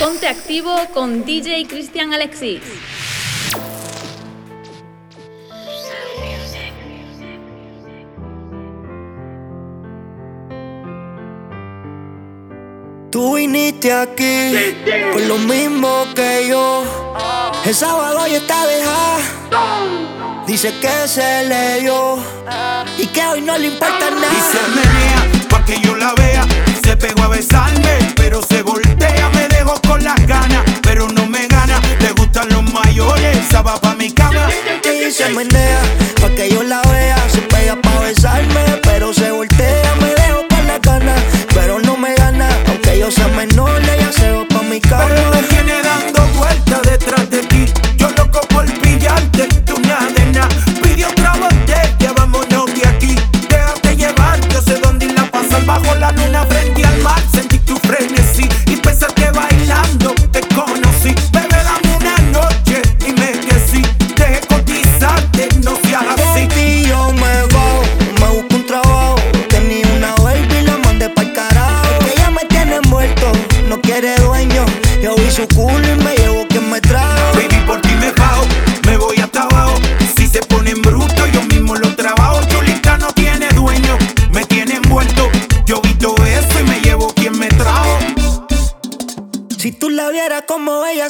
Ponte activo con DJ Cristian Alexis. Tú viniste aquí por lo mismo que yo. El sábado ya está dejada. Dice que se le dio y que hoy no le importa nada. Y se pa' que yo la vea pego a besarme, pero se voltea, me dejo con las ganas, pero no me gana. Le gustan los mayores, esa va pa' mi cama. Y se menea, pa' que yo la vea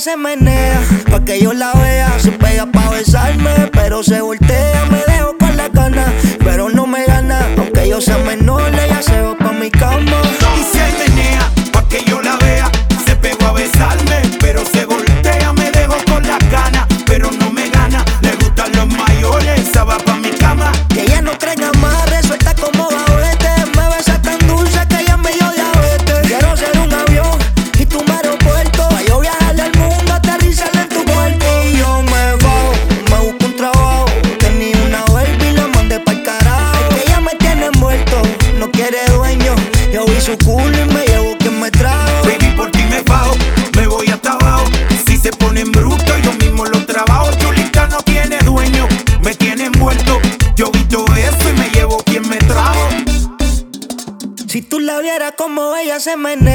se menea, pa' que yo la my name.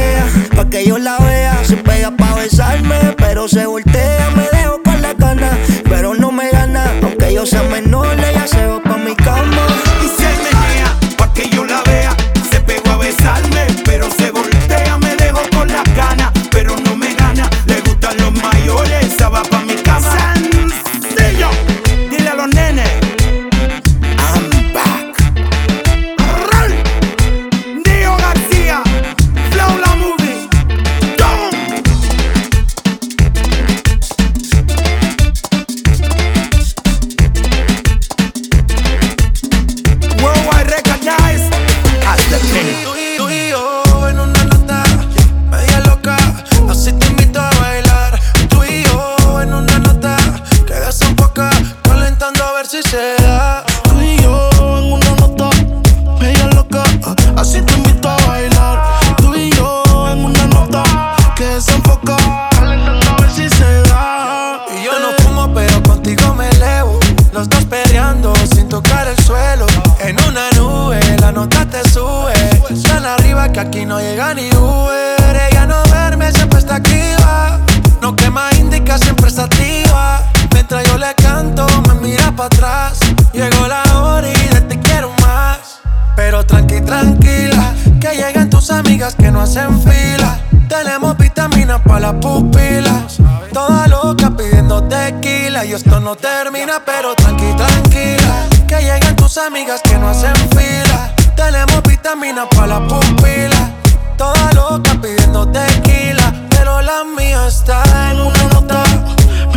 conversativa. Mientras yo le canto, me mira para atrás. Llegó la hora y de te quiero más. Pero tranqui, tranquila, que llegan tus amigas que no hacen fila. Tenemos vitaminas para las pupilas. Toda loca pidiendo tequila. Y esto no termina, pero tranqui, tranquila. Que llegan tus amigas que no hacen fila. Tenemos vitaminas para las pupilas. Toda loca pidiendo tequila. Pero la mía está en una nota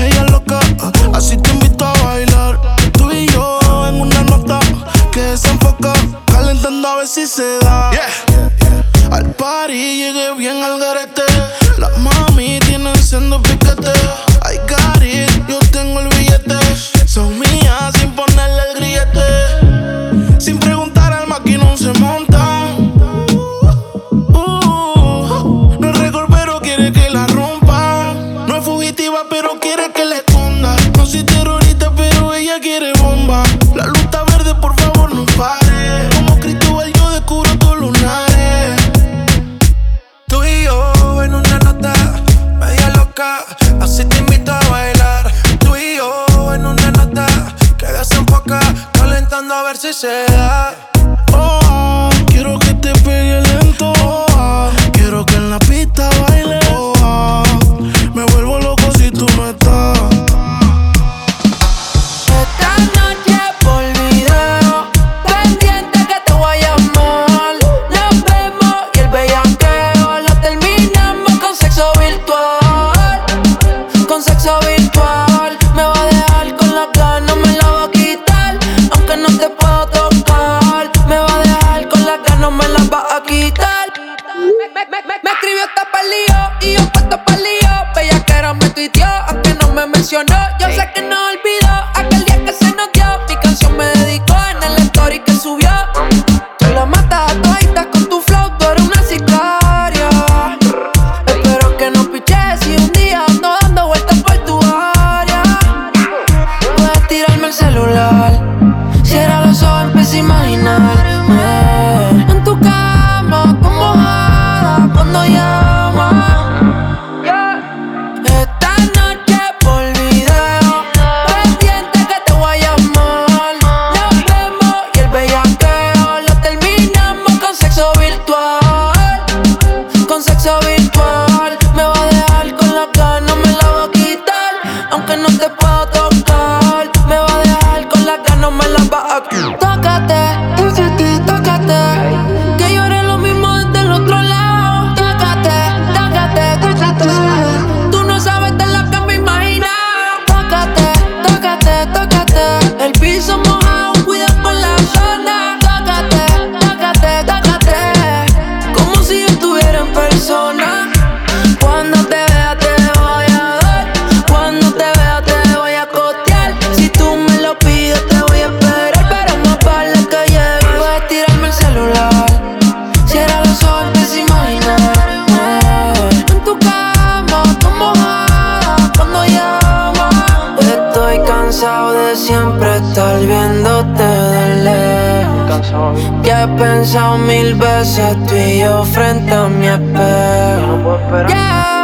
ella loca, ah, así te invito a bailar. Tú y yo en una nota que se enfoca, calentando a ver si se da. Yeah. Al party llegué bien al garete, las mami tienen siendo piquete. I got it, yo tengo el billete, son mías sin ponerle el grillete. Así te invito a bailar. Tú y yo en una nota que poca, calentando a ver si se da. Oh, espejo. Yeah,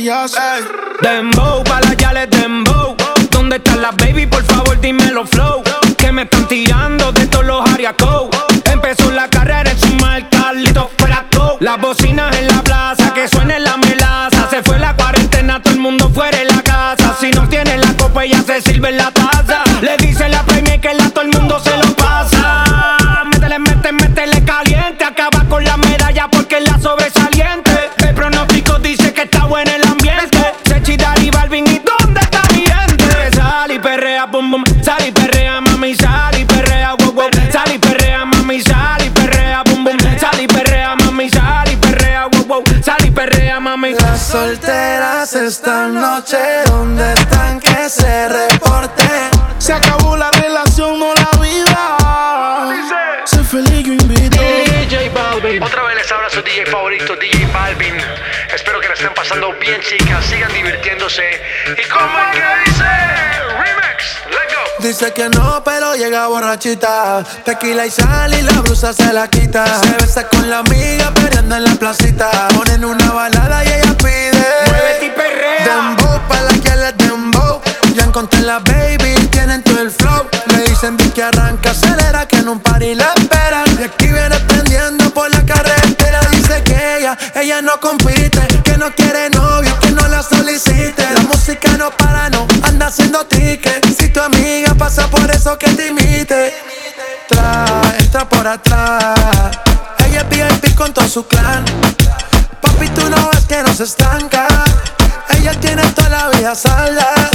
olvide ese payaso. Ey. Dembow, ¿Y cómo es que dice? Remix, let's go. Dice que no, pero llega borrachita. Tequila y sal y la blusa se la quita. Se besa con la amiga, perdiendo en la placita. Ponen una balada y ella pide. Muévete y perrea. Dembow, pa' la que le dembow. Ya encontré la baby, tienen todo el flow. Le dicen que arranca, acelera, que en un party la esperan. Y aquí viene prendiendo por la carretera. Dice que ella, ella no compite, que no quiere novio, que no la solicite para no anda haciendo ticket. Si tu amiga pasa por eso que te imite. Tra, está por atrás. Ella es VIP con todo su clan. Papi, tú no ves que no se estanca. Ella tiene toda la vida salda.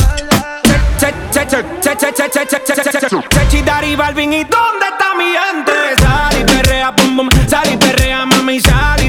Chechi, Dari, Balvin, ¿y dónde está mi gente? Sal y perrea, pum, pum, sal y perrea, mami, sal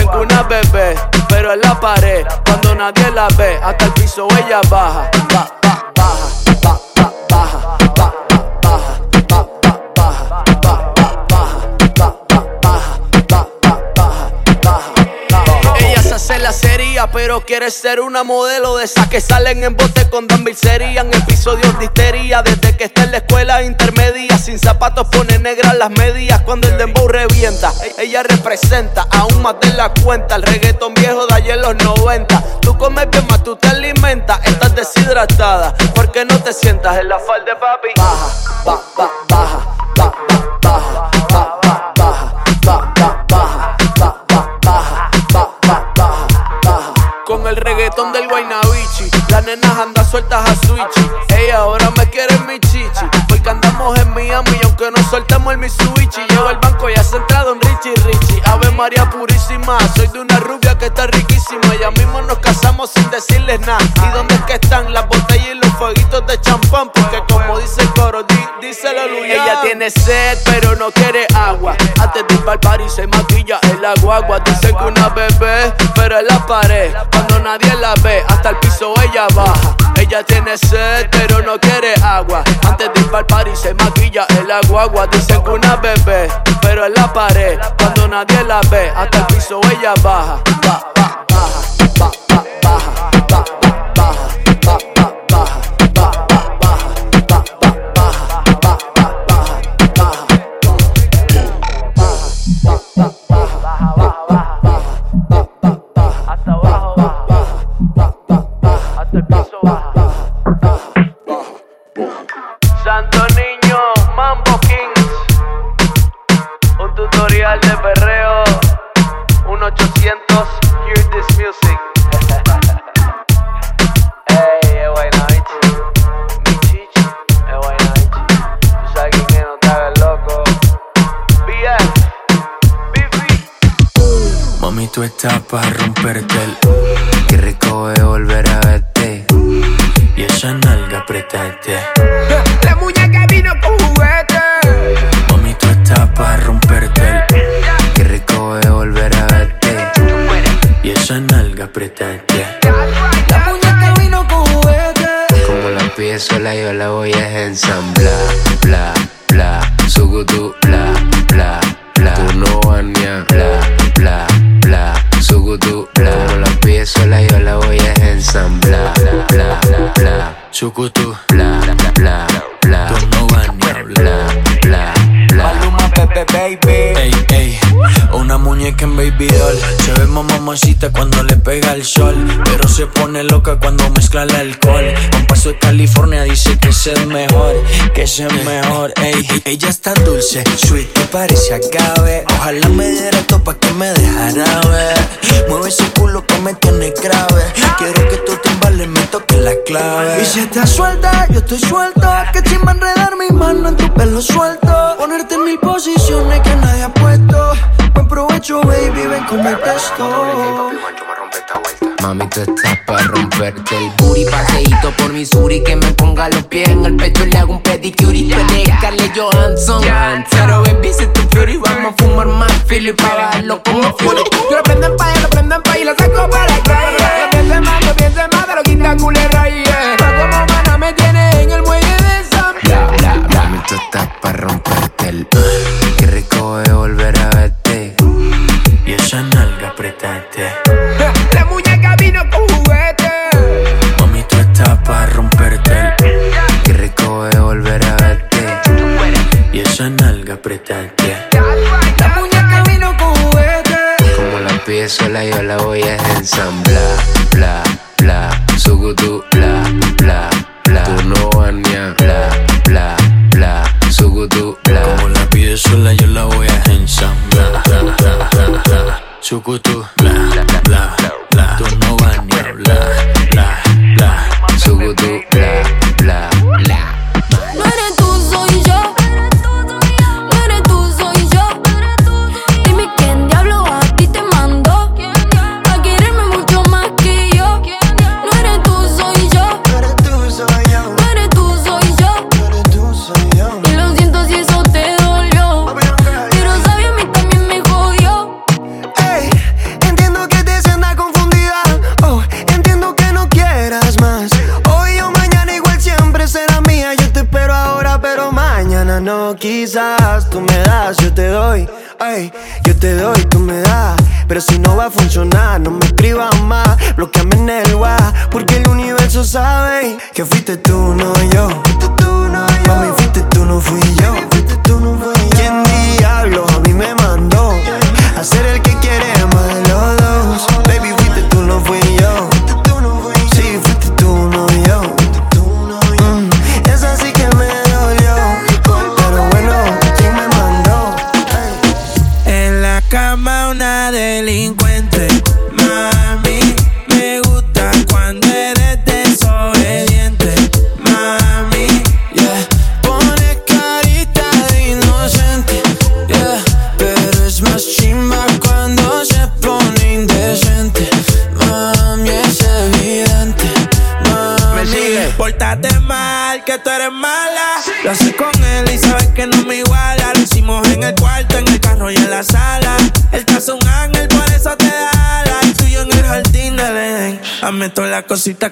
Tengo una bebé, pero en la pared, cuando nadie la ve, hasta el piso ella baja, ba, ba, baja, baja. pero quieres ser una modelo de esas que salen en bote con dambilcería en episodios de histeria. Desde que está en la escuela intermedia, sin zapatos pone negras las medias. Cuando el dembow revienta, ella representa aún más de la cuenta. El reggaetón viejo de ayer los 90. Tú comes bien más, tú te alimentas. Estás deshidratada, porque no te sientas en la falda, papi. Baja, baja, baja. reggaetón del Guaynabichi. Las nenas andan sueltas a Switchy. Ella ahora me quiere mi chichi. Porque andamos en Miami y aunque no soltamos el Mitsubishi. Llevo al banco y has entrado en Richie Richie. Ave María purísima. Soy de una rubia que está riquísima. Ya mismo nos casamos sin decirles nada. ¿Y dónde es que están las botellas? de champán, porque como dice coro, di, díselo Luya. Ella tiene sed, pero no quiere agua. Antes de ir para el party se maquilla en la guagua. Dicen que una bebé, pero en la pared. Cuando nadie la ve, hasta el piso ella baja. Ella tiene sed, pero no quiere agua. Antes de ir para el party se maquilla en la guagua. Dicen que una bebé, pero en la pared. Cuando nadie la ve, hasta el piso ella baja. Santo Niño, Mambo Kings. Un tutorial de perreo. Un 800, hear this music. hey, es buena Mi chichi, es buena Tú sabes que no te hagas loco. BF, Mami, tú estás para romperte el. Qué rico es volver a verte. Y esa nalga apretate. Este. Apretarte. La muñeca vino con juguete. Como la pides sola, yo la voy a ensamblar. Bla, bla, sugutu, bla, bla, bla. Tú no vas ni a bla, bla, bla, sugutu, bla. Como la pides sola, yo la voy a ensamblar. Bla, bla, bla, bla, bla, bla, bla. Tú no vas ni a bla, bla, bla. Maluma, Pepe, baby. Ey, ey, una muñeca en baby doll. Se ve mamacita cuando le pega el sol Pero se pone loca cuando mezcla el alcohol. Un paso de California dice que es mejor Que es mejor, ey. Ella está dulce, sweet, que parece agave. Ojalá me diera esto pa' que me dejara ver. Mueve ese culo que me tiene grave. Quiero que tú timbales me toques la clave. Y si estás suelta, yo estoy suelto. Que chimba enredar mi mano en tu pelo suelto. Ponerte en mil posiciones que nadie ha puesto. Buen provecho, baby, ven con el texto. Mami, tú estás para romperte el booty Paseíto por mi suri Que me ponga los pies en el pecho y le hago un pedicure Y tú eres Scarlett Johansson Pero baby, si tu fury Vamos a fumar más filo y pa' bajarlo como fury Yo lo prendo en paya, lo prendo cositas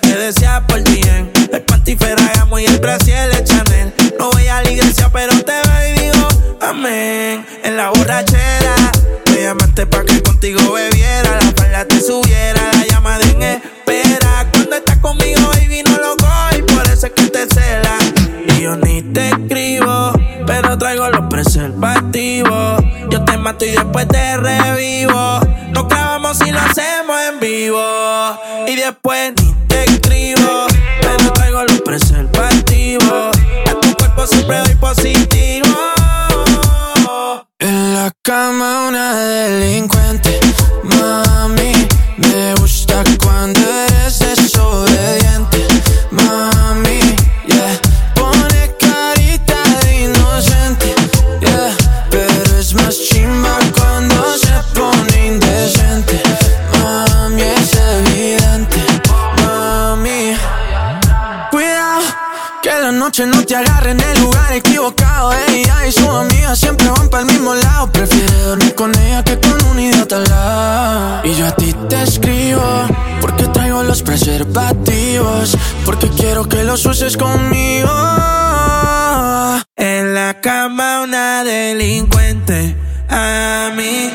a ti te escribo Porque traigo los preservativos Porque quiero que los uses conmigo. En la cama una delincuente A mí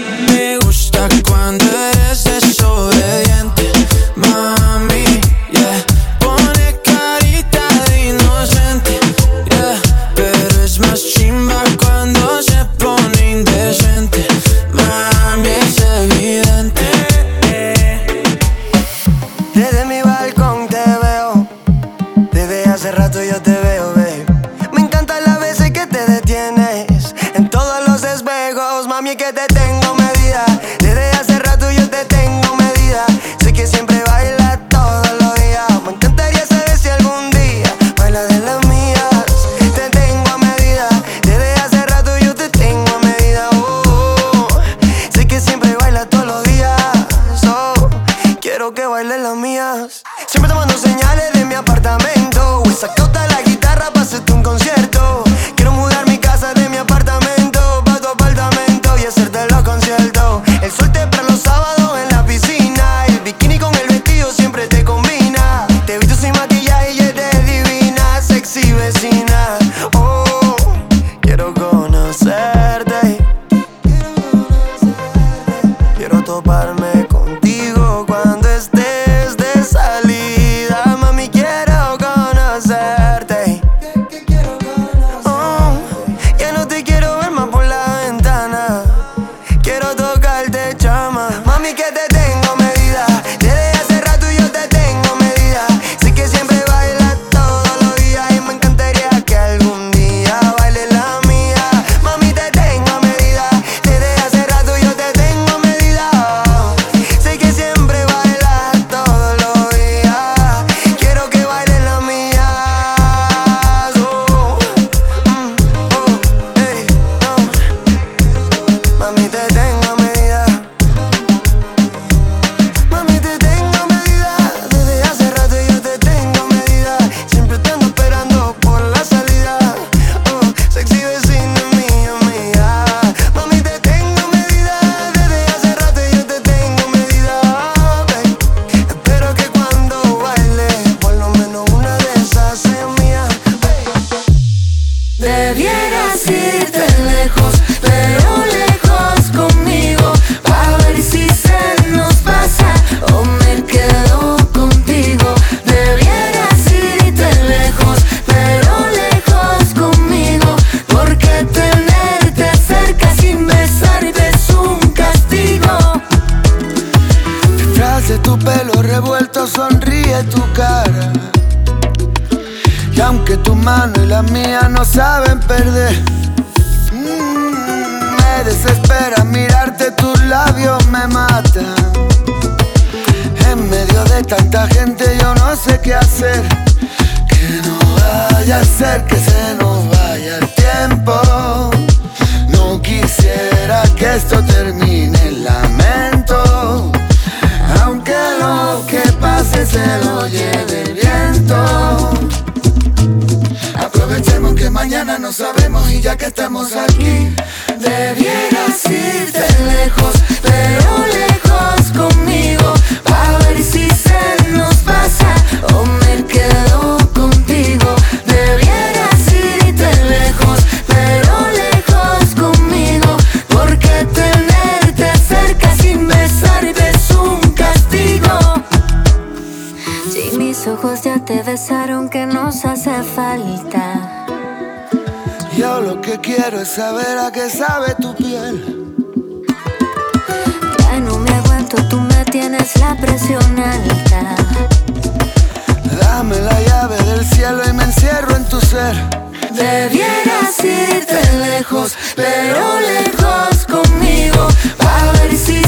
quiero es saber a qué sabe tu piel. Ya no me aguanto, tú me tienes la presión alta. Dame la llave del cielo y me encierro en tu ser. Debieras irte lejos, pero lejos conmigo, a ver si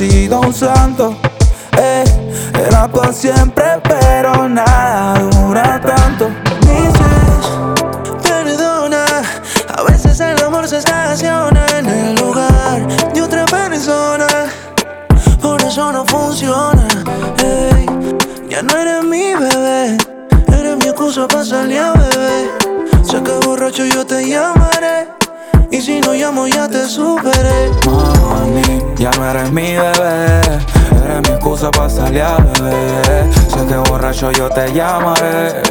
sido un santo. Eres mi bebé. Eres mi excusa para salir a beber. Sé que borracho yo te llamaré.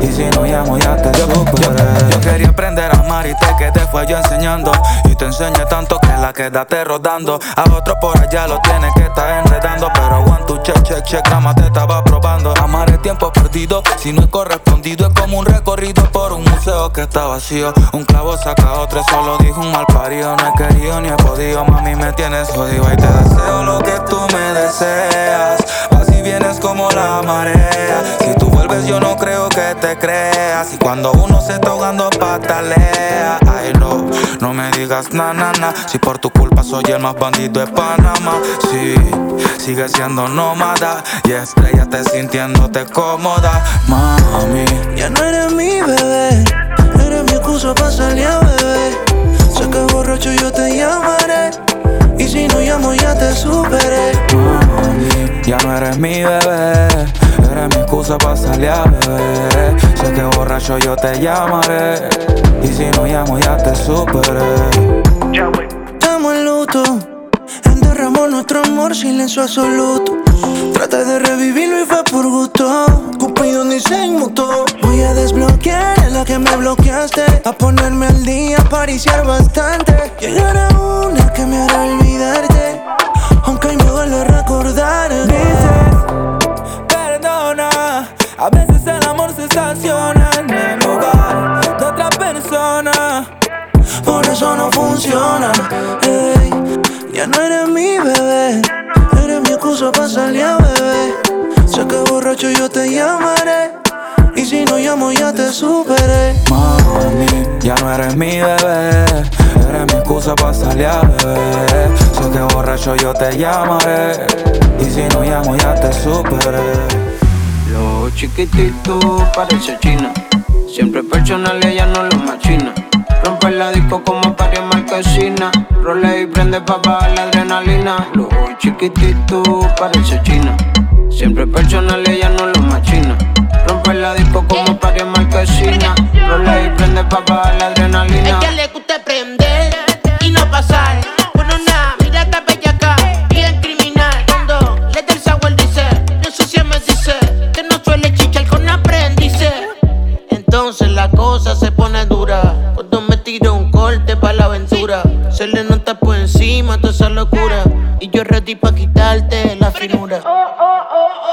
Y si no llamo ya te superé. Yo quería aprender a amar y te quedé fue yo enseñando. Y te enseñé tanto que la quedaste rodando. A otro por allá lo tienes que estar enredando. Pero one, two, check, check, check, nada más te estaba probando. Amar el tiempo perdido, si no es correspondido, es como un recorrido por un museo que está vacío. Un clavo saca otro, solo dijo un mal parido. No he querido ni he podido, mami, me tienes jodido. Y te deseo lo que tú me deseas. Vas y vienes como la marea. Si tú vuelves, yo no creo que te creas. Y cuando uno se está ahogando, patalea. Ay, no, no me digas na, na. Si por tu culpa soy el más bandido de Panamá. Sí, sigue siendo nómada. Y estrellate sintiéndote cómoda, mami. Ya no eres mi bebé, eres mi excusa para salir a beber. Sé que borracho yo te llamaré. Y si no llamo ya te superé. Ya no eres mi bebé. Eres mi excusa para salir a beber. Sé que borracho yo te llamaré. Y si no llamo ya te superé. Estamos en luto, enterramos nuestro amor, silencio absoluto. Traté de revivirlo y fue por gusto. Cupido ni se inmutó. Voy a desbloquear a la que me bloqueaste. A ponerme al día, pariciar bastante. Llegar a una que me hará olvidarte. Aunque me duele recordar. Perdona, a veces el amor se estaciona en el lugar de otra persona. Por eso no funciona. Ya no eres mi bebé. Eres mi excusa para salir a beber. Sé que borracho yo te llamaré. Y si no llamo ya te superé. Mami, ya no eres mi bebé. Eres mi excusa para salir a beber. Sé que borracho yo te llamaré. Y si no llamo ya te superé. Lo chiquitito parece china. Siempre personal, ella no lo machina. Rompe la disco como para marquesina. Role y prende pa' bajar la adrenalina. Lo chiquitito parece china. Siempre personal, ella no lo machina. Rompe la disco como para marquesina. Role y prende pa' la adrenalina. Ella le gusta prender y no pasar. Con una mirada bellaca, bien criminal. Cuando le da el sabor dice, no sé si me dice que no suele chichar con aprendices. Entonces la cosa se Le nota por encima toda esa locura. Y yo ready pa' quitarte la finura.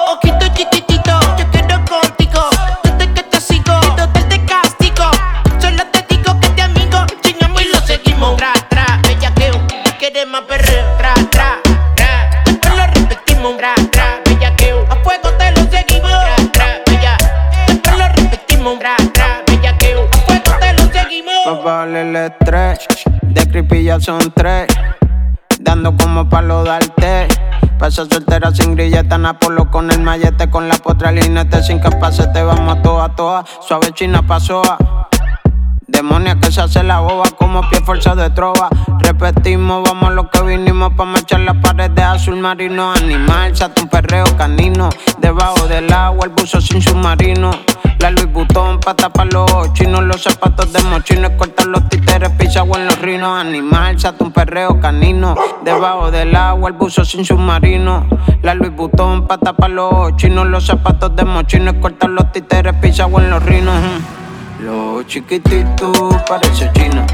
Ojito chiquitito, yo quiero contigo. Desde que te sigo, total te castigo. Solo te digo que te amigo, chingamos y lo seguimos. Tra, tra, bellaqueo, quiere más perreo. Tra, tra, tra, después lo repetimos. Tra, tra, bellaqueo, a fuego te lo seguimos. Tra, tra, bella, después lo repetimos. Tra, tra, bellaqueo, a fuego te lo seguimos. Pa' bajarle el estrés. De creepy ya son tres. Dando como palo darte. Pasa soltera sin grilleta, Napolo con el mallete, con la potra linete, sin capacete, vamos toa toa. Suave china pasoa. Demonia que se hace la boba como pie fuerza de trova. Repetimos, vamos a lo que vinimos pa' echar la pared de azul marino. Animal, sato un perreo canino. Debajo del agua, el buzo sin submarino. La Louis Vuitton pa' tapar los chinos. Los zapatos de mochino, cortar los títeres, pisagua en los rinos. Animal, sato un perreo canino. Debajo del agua, el buzo sin submarino. La Louis Vuitton pa' tapar los chinos. Los zapatos de mochino, cortar los títeres, pisagua en los rinos. Los chiquititos parece china.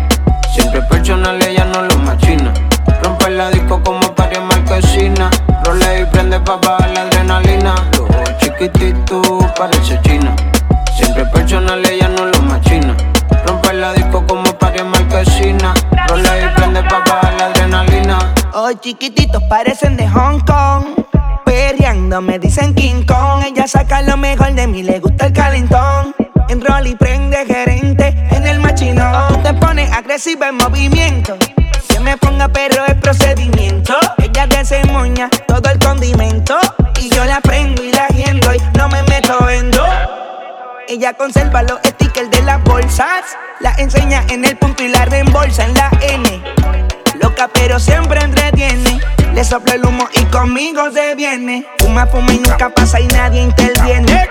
Siempre personal, ella no lo machina. Rompe la disco como paria marquesina. Role y prende pa' bajar la adrenalina. Los chiquititos parece china. Siempre personal, ella no lo machina. Rompe la disco como paria marquesina. Role y prende pa' bajar la adrenalina. Hoy chiquititos parecen de Hong Kong. Perreando me dicen King Kong. Ella saca lo mejor de mí, le gusta el calentón. En rol y prende gerente en el machinón. Te pone agresiva en movimiento. Que me ponga perro el procedimiento. Ella desemoña todo el condimento. Y yo la prendo y la agendo y no me meto en do. Ella conserva los stickers de las bolsas. La enseña en el punto y la reembolsa en la N. Loca pero siempre entretiene. Le soplo el humo y conmigo se viene. Fuma, fuma y nunca pasa y nadie interviene.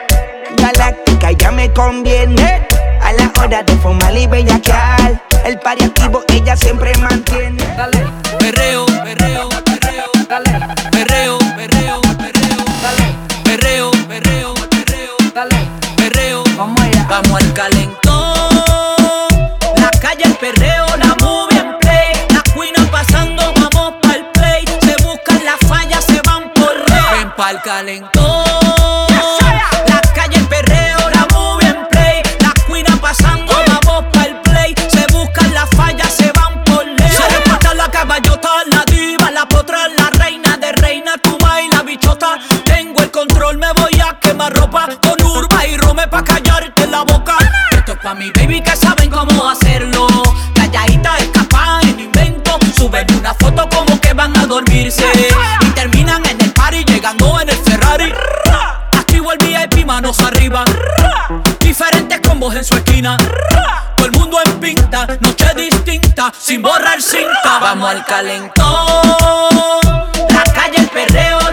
Galáctica ya me conviene. A la hora de fumar y bellaquear. El pari activo ella siempre mantiene. Dale. Perreo, perreo, perreo, dale. Perreo, perreo, perreo, dale. Perreo, perreo, perreo, dale. Perreo, vamos allá. Vamos al calentón. La calle, el perreo, la movie en play. La queen pasando, vamos pa'l play. Se buscan las fallas, se van por ley. Ven pa'l calentón. Ropa con urba y rome pa' callarte la boca. Esto es pa' mi baby que saben cómo hacerlo. Calladita, escapada en invento. Suben una foto como que van a dormirse. Y terminan en el party llegando en el Ferrari. Activo el VIP, manos arriba. Diferentes combos en su esquina. Todo el mundo en pinta, noche distinta, sin borrar cinta. Vamos al calentón. La calle, el perreo,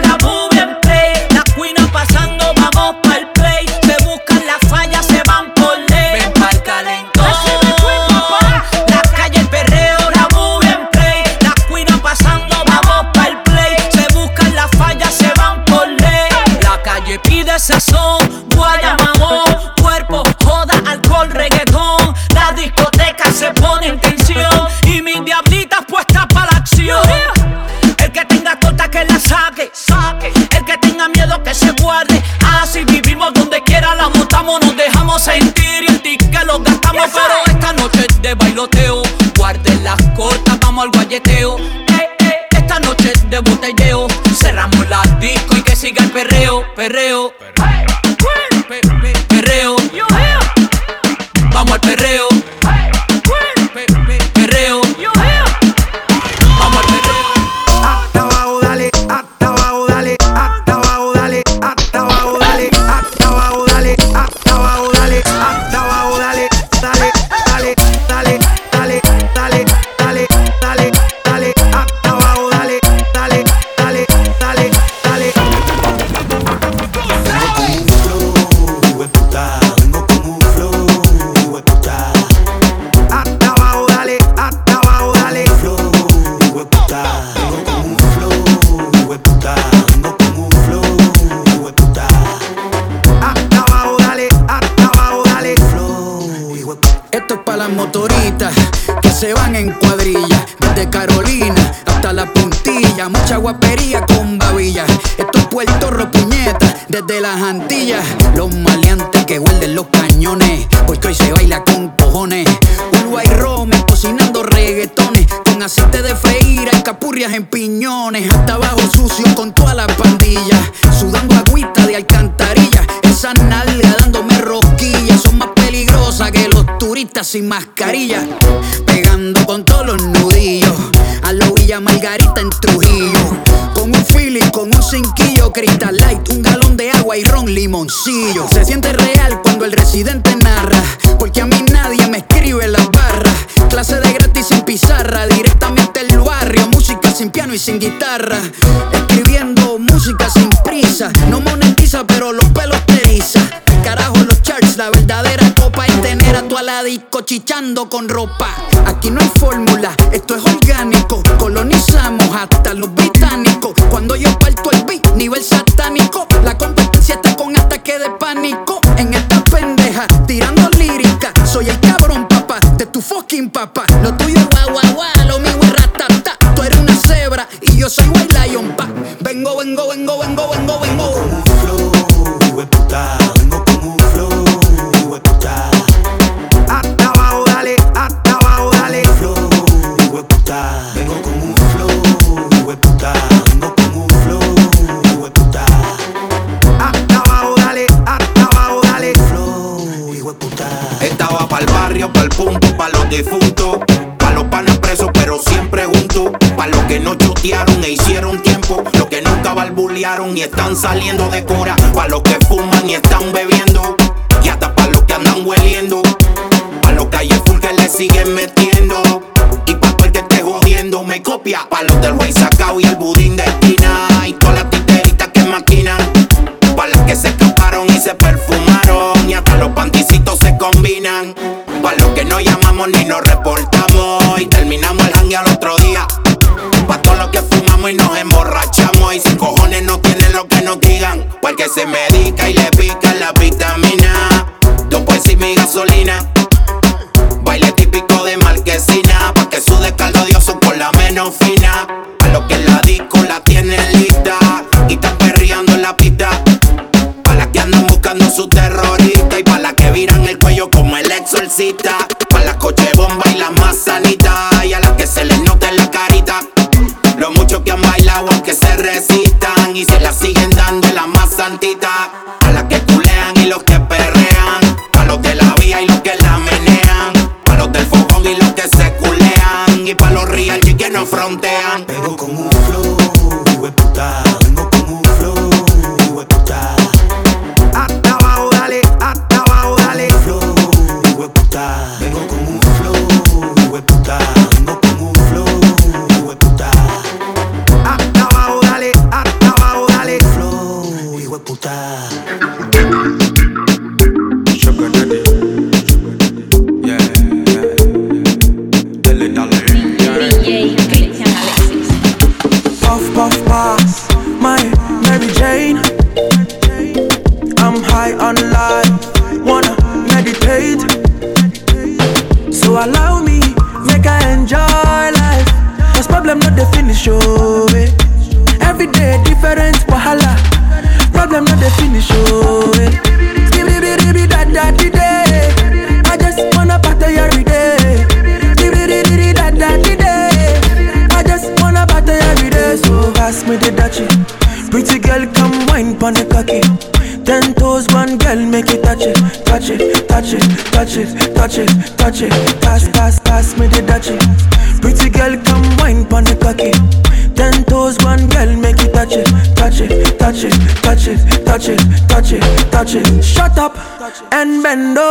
perreo. Se van en cuadrilla. Desde Carolina hasta la puntilla. Mucha guapería con babilla. Esto es Puerto desde las Antillas. Los maleantes que huelden los cañones. Porque hoy se baila con cojones. Uruguay Rome cocinando reggaetones. Con aceite de freír y capurrias en piñones. Hasta abajo sucio con toda la pandilla. Sudando agüita de alcantarilla. Dándome rosquillas. Son más peligrosas que los turistas sin mascarilla. Pegando con todos los nudillos a la Villa Margarita en Trujillo. Con un feeling, con un cinquillo, cristal light, un galón de agua y ron limoncillo. Se siente real cuando el residente narra, porque a mí nadie me escribe las barras. Clase de gratis sin pizarra, directamente el barrio, música sin piano y sin guitarra. Escribiendo música sin prisa, no monetiza, pero los pelos te eriza. Carajo, los charts, la verdadera copa y tener a tu a la disco chichando con ropa. Aquí no hay fórmula, esto es orgánico Colonizamos hasta los británicos. Cuando yo parto el beat, nivel satánico. La competencia está con ataque de pánico. En esta pendeja, tirando lírica. Soy el cabrón, papá, de tu fucking papá. Lo tuyo es guau, lo mío es ratata. Tú eres una cebra y yo soy un lion, pa. Vengo, vengo, vengo, vengo, vengo, vengo. y están saliendo de cura. Pa' los que fuman y están bebiendo. Y hasta pa' los que andan hueliendo. Pa' los que hay full que le siguen metiendo. no.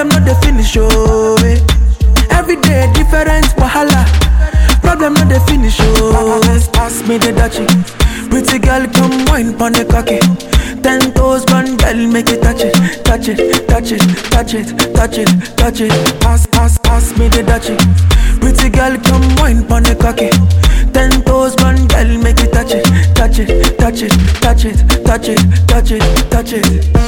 Problem not the finish, oh. Eh. Every day different wahala. Problem not the finish, oh. Pass me the dachi. Pretty girl, come wine pon the cocky. Ten toes, one girl, make it touch it, touch it, touch it, touch it, touch it, touch it. Pass, pass, pass me the dachi. Pretty girl, come wine pon the cocky. Ten toes, one girl, make it touch it, touch it, touch it, touch it, touch it, touch it, touch it.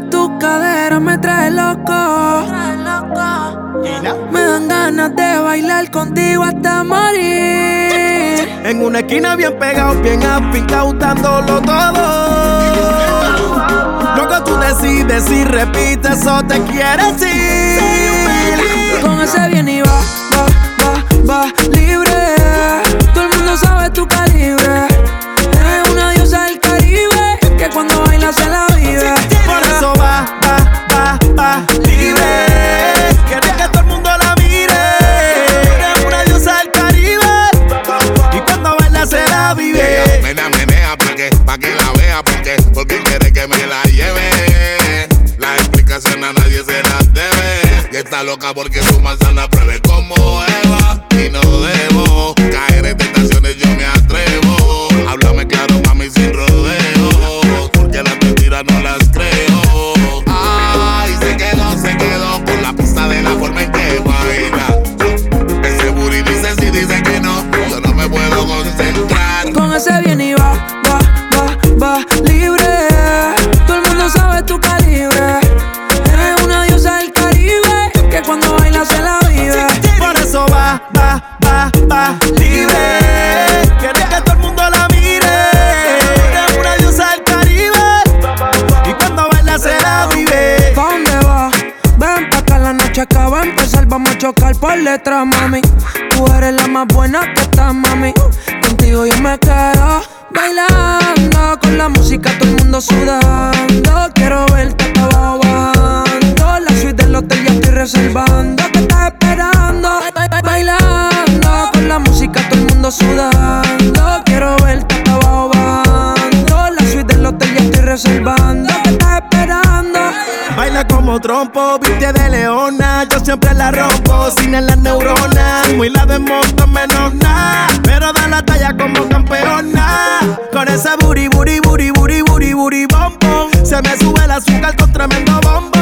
De tu cadera me trae loco. Me dan ganas de bailar contigo hasta morir. En una esquina bien pegado, bien afincado, dándolo todo. Luego tú decides y repites o te quieres ir. Con ese bien y va, va, va, va libre. Todo el mundo sabe tu calibre. Eres una diosa del Caribe que cuando baila se la vive. Libre. Quiere que todo el mundo la mire. Eres una diosa del Caribe. Y cuando baila se la vive. Menea, menea, pa' que, pa' que la vea, porque, porque quiere que me la lleve. Las explicaciones a nadie se las debe. Y está loca porque su manzana pruebe como Eva. Letra, mami. Tú eres la más buena que está, mami. Contigo yo me quedo bailando. Con la música todo el mundo sudando. Quiero verte hasta. La suite del hotel ya estoy reservando. Te estás esperando. Ba- ba- Bailando. Con la música todo el mundo sudando. Quiero verte hasta. La suite del hotel ya estoy reservando. Te estás esperando. Baila como trompo, viste de leona. Sin en las neuronas. Muy la de monto menos nada. Pero da la talla como campeona. Con ese booty, booty, booty, booty, booty, booty, bom, bom. Se me sube el azúcar con tremendo bombón.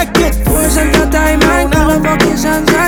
Baby Records. Pues entertainment con los fucking sunshine.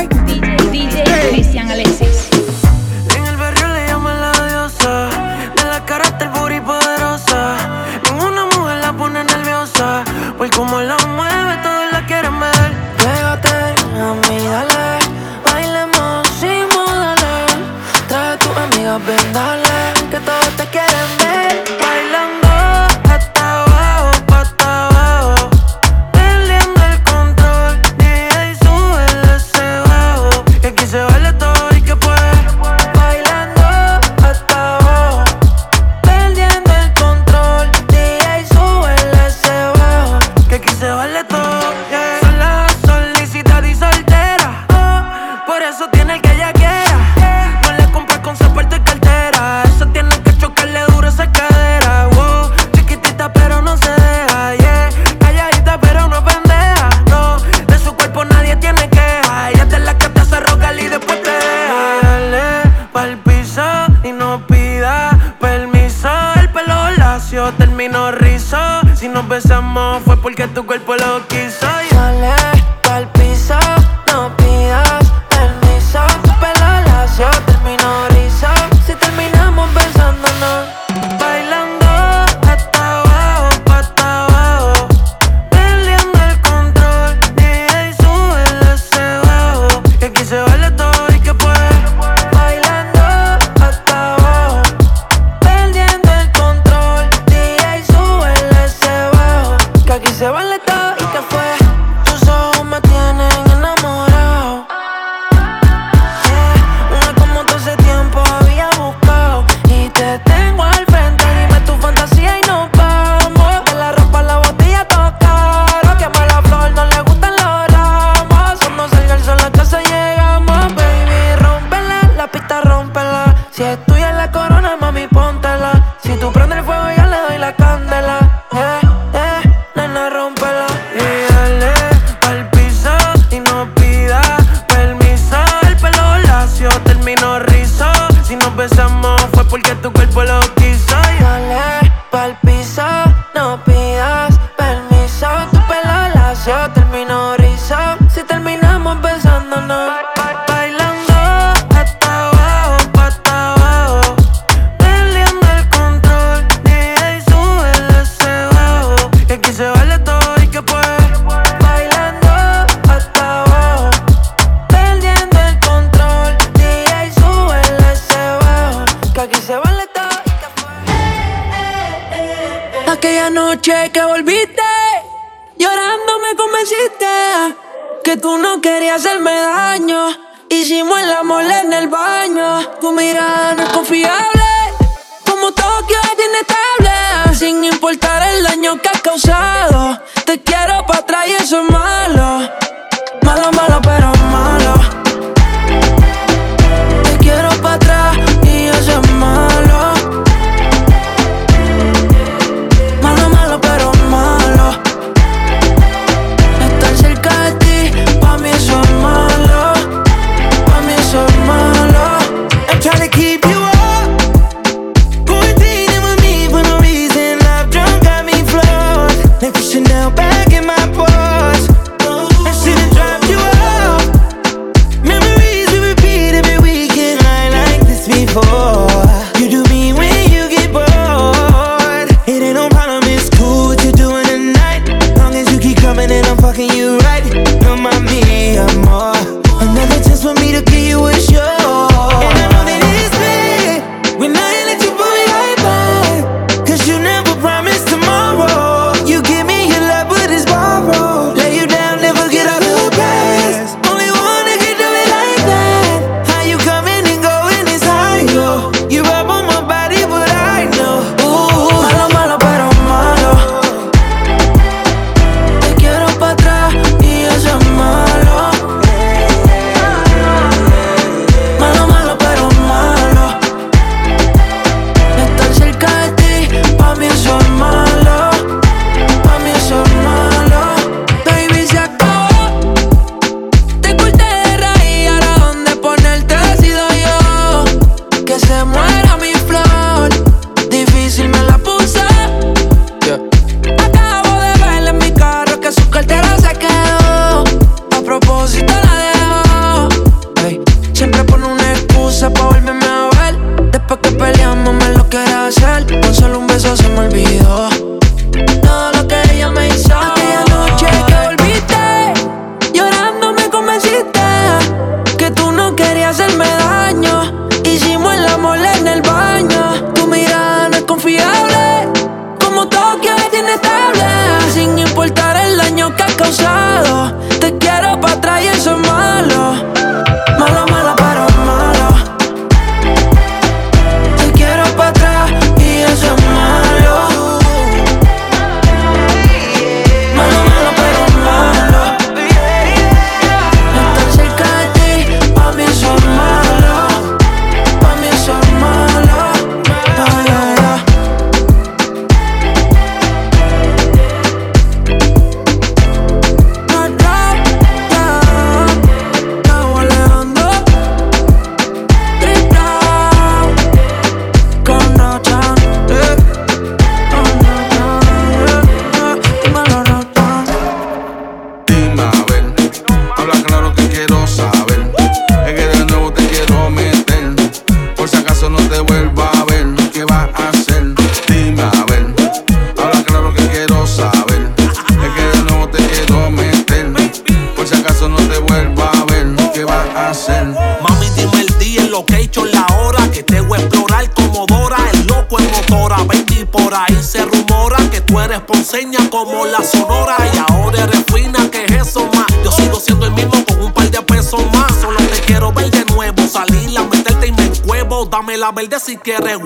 La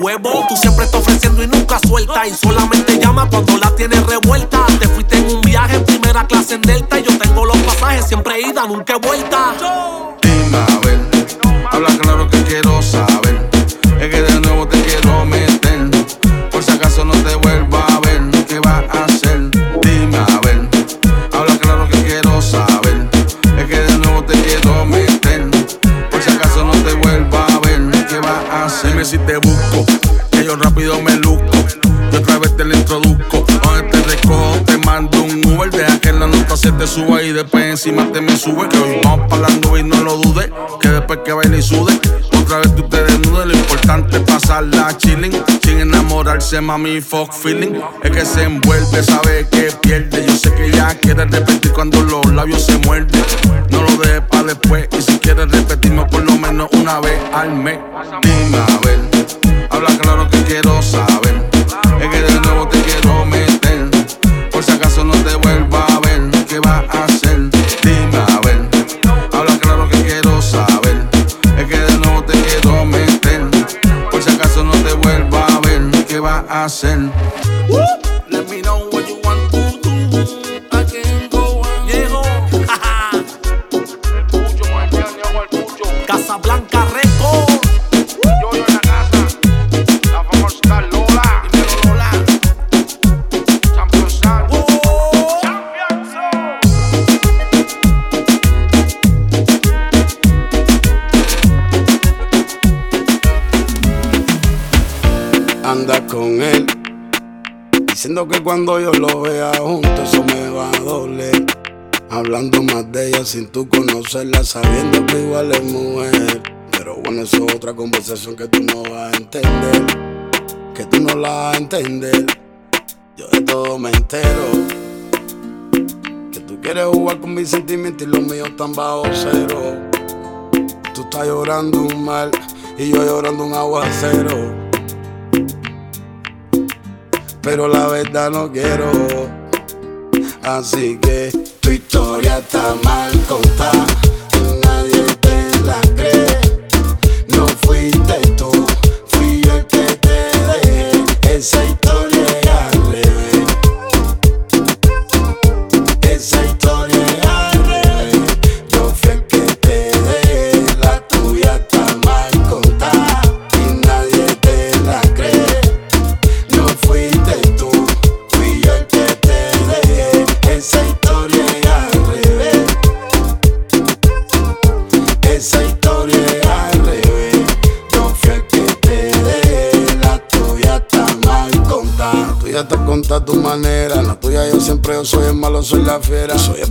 encima te me sube. Que hoy vamos para la nube y no lo dudes. Que después que baile y sude. Otra vez tú te desnudes, lo importante es pasarla chilling. Sin enamorarse, mami, fuck feeling. Es que se envuelve, sabe que pierde. Yo sé que ya quiere repetir cuando los labios se muerden. No lo dejes para después. Y si quieres repetirme por lo menos una vez al mes, dime a ver. Habla claro que quiero saber. ¿Qué vas con él. Diciendo que cuando yo lo vea junto eso me va a doler. Hablando más de ella sin tú conocerla, sabiendo que igual es mujer. Pero bueno, eso es otra conversación que tú no vas a entender. Que tú no la vas a entender. Yo de todo me entero. Que tú quieres jugar con mis sentimientos y los míos están bajo cero. Tú estás llorando un mal y yo llorando un aguacero pero la verdad no quiero. Así que tu historia está mal contada, nadie te la cree. No fuiste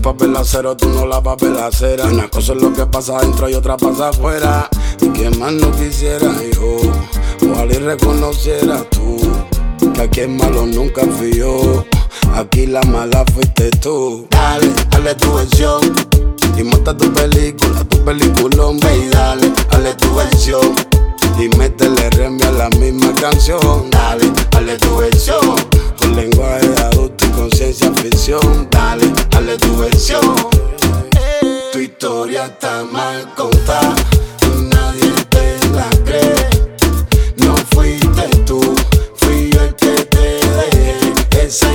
papel acero, tú no la papel acera. Una cosa es lo que pasa adentro y otra pasa afuera. Y que más no quisiera yo. Ojalá y reconociera tú. Que aquí el malo nunca fui yo. Aquí la mala fuiste tú. Dale, dale tu versión. Y monta tu película, tu peliculón, ve dale, dale tu versión. Y métele remia a la misma canción. Dale, dale tu versión. Con lenguaje adulto y conciencia ficción. Dale, dale tu versión. Tu historia está mal contada. Nadie te la cree. No fuiste tú, fui yo el que te dejé. Esa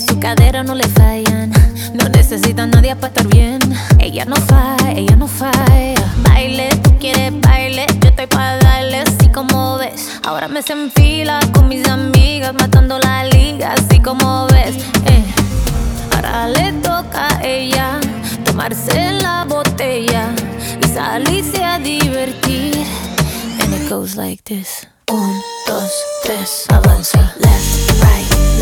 su cadera no le fallan. No necesita nadie para estar bien. Ella no falla, ella no falla. Baile, tú quieres baile, yo estoy para darle así como ves. Ahora me se enfila con mis amigas, matando la liga, así como ves. Eh. Ahora le toca a ella tomarse la botella y salirse a divertir. And it goes like this: 1, 2, 3, avanza, left, right, left.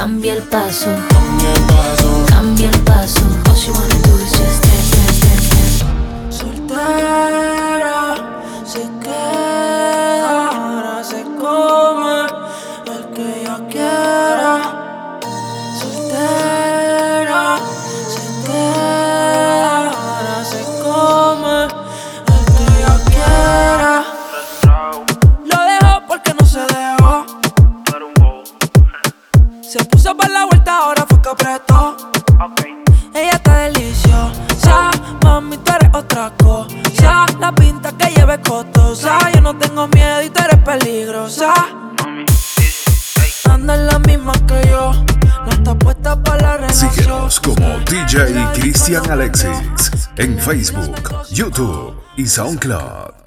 Cambia el paso, cambia el paso, cambia el paso. All she wanna do is just dance. Soltar. Facebook, YouTube y SoundCloud.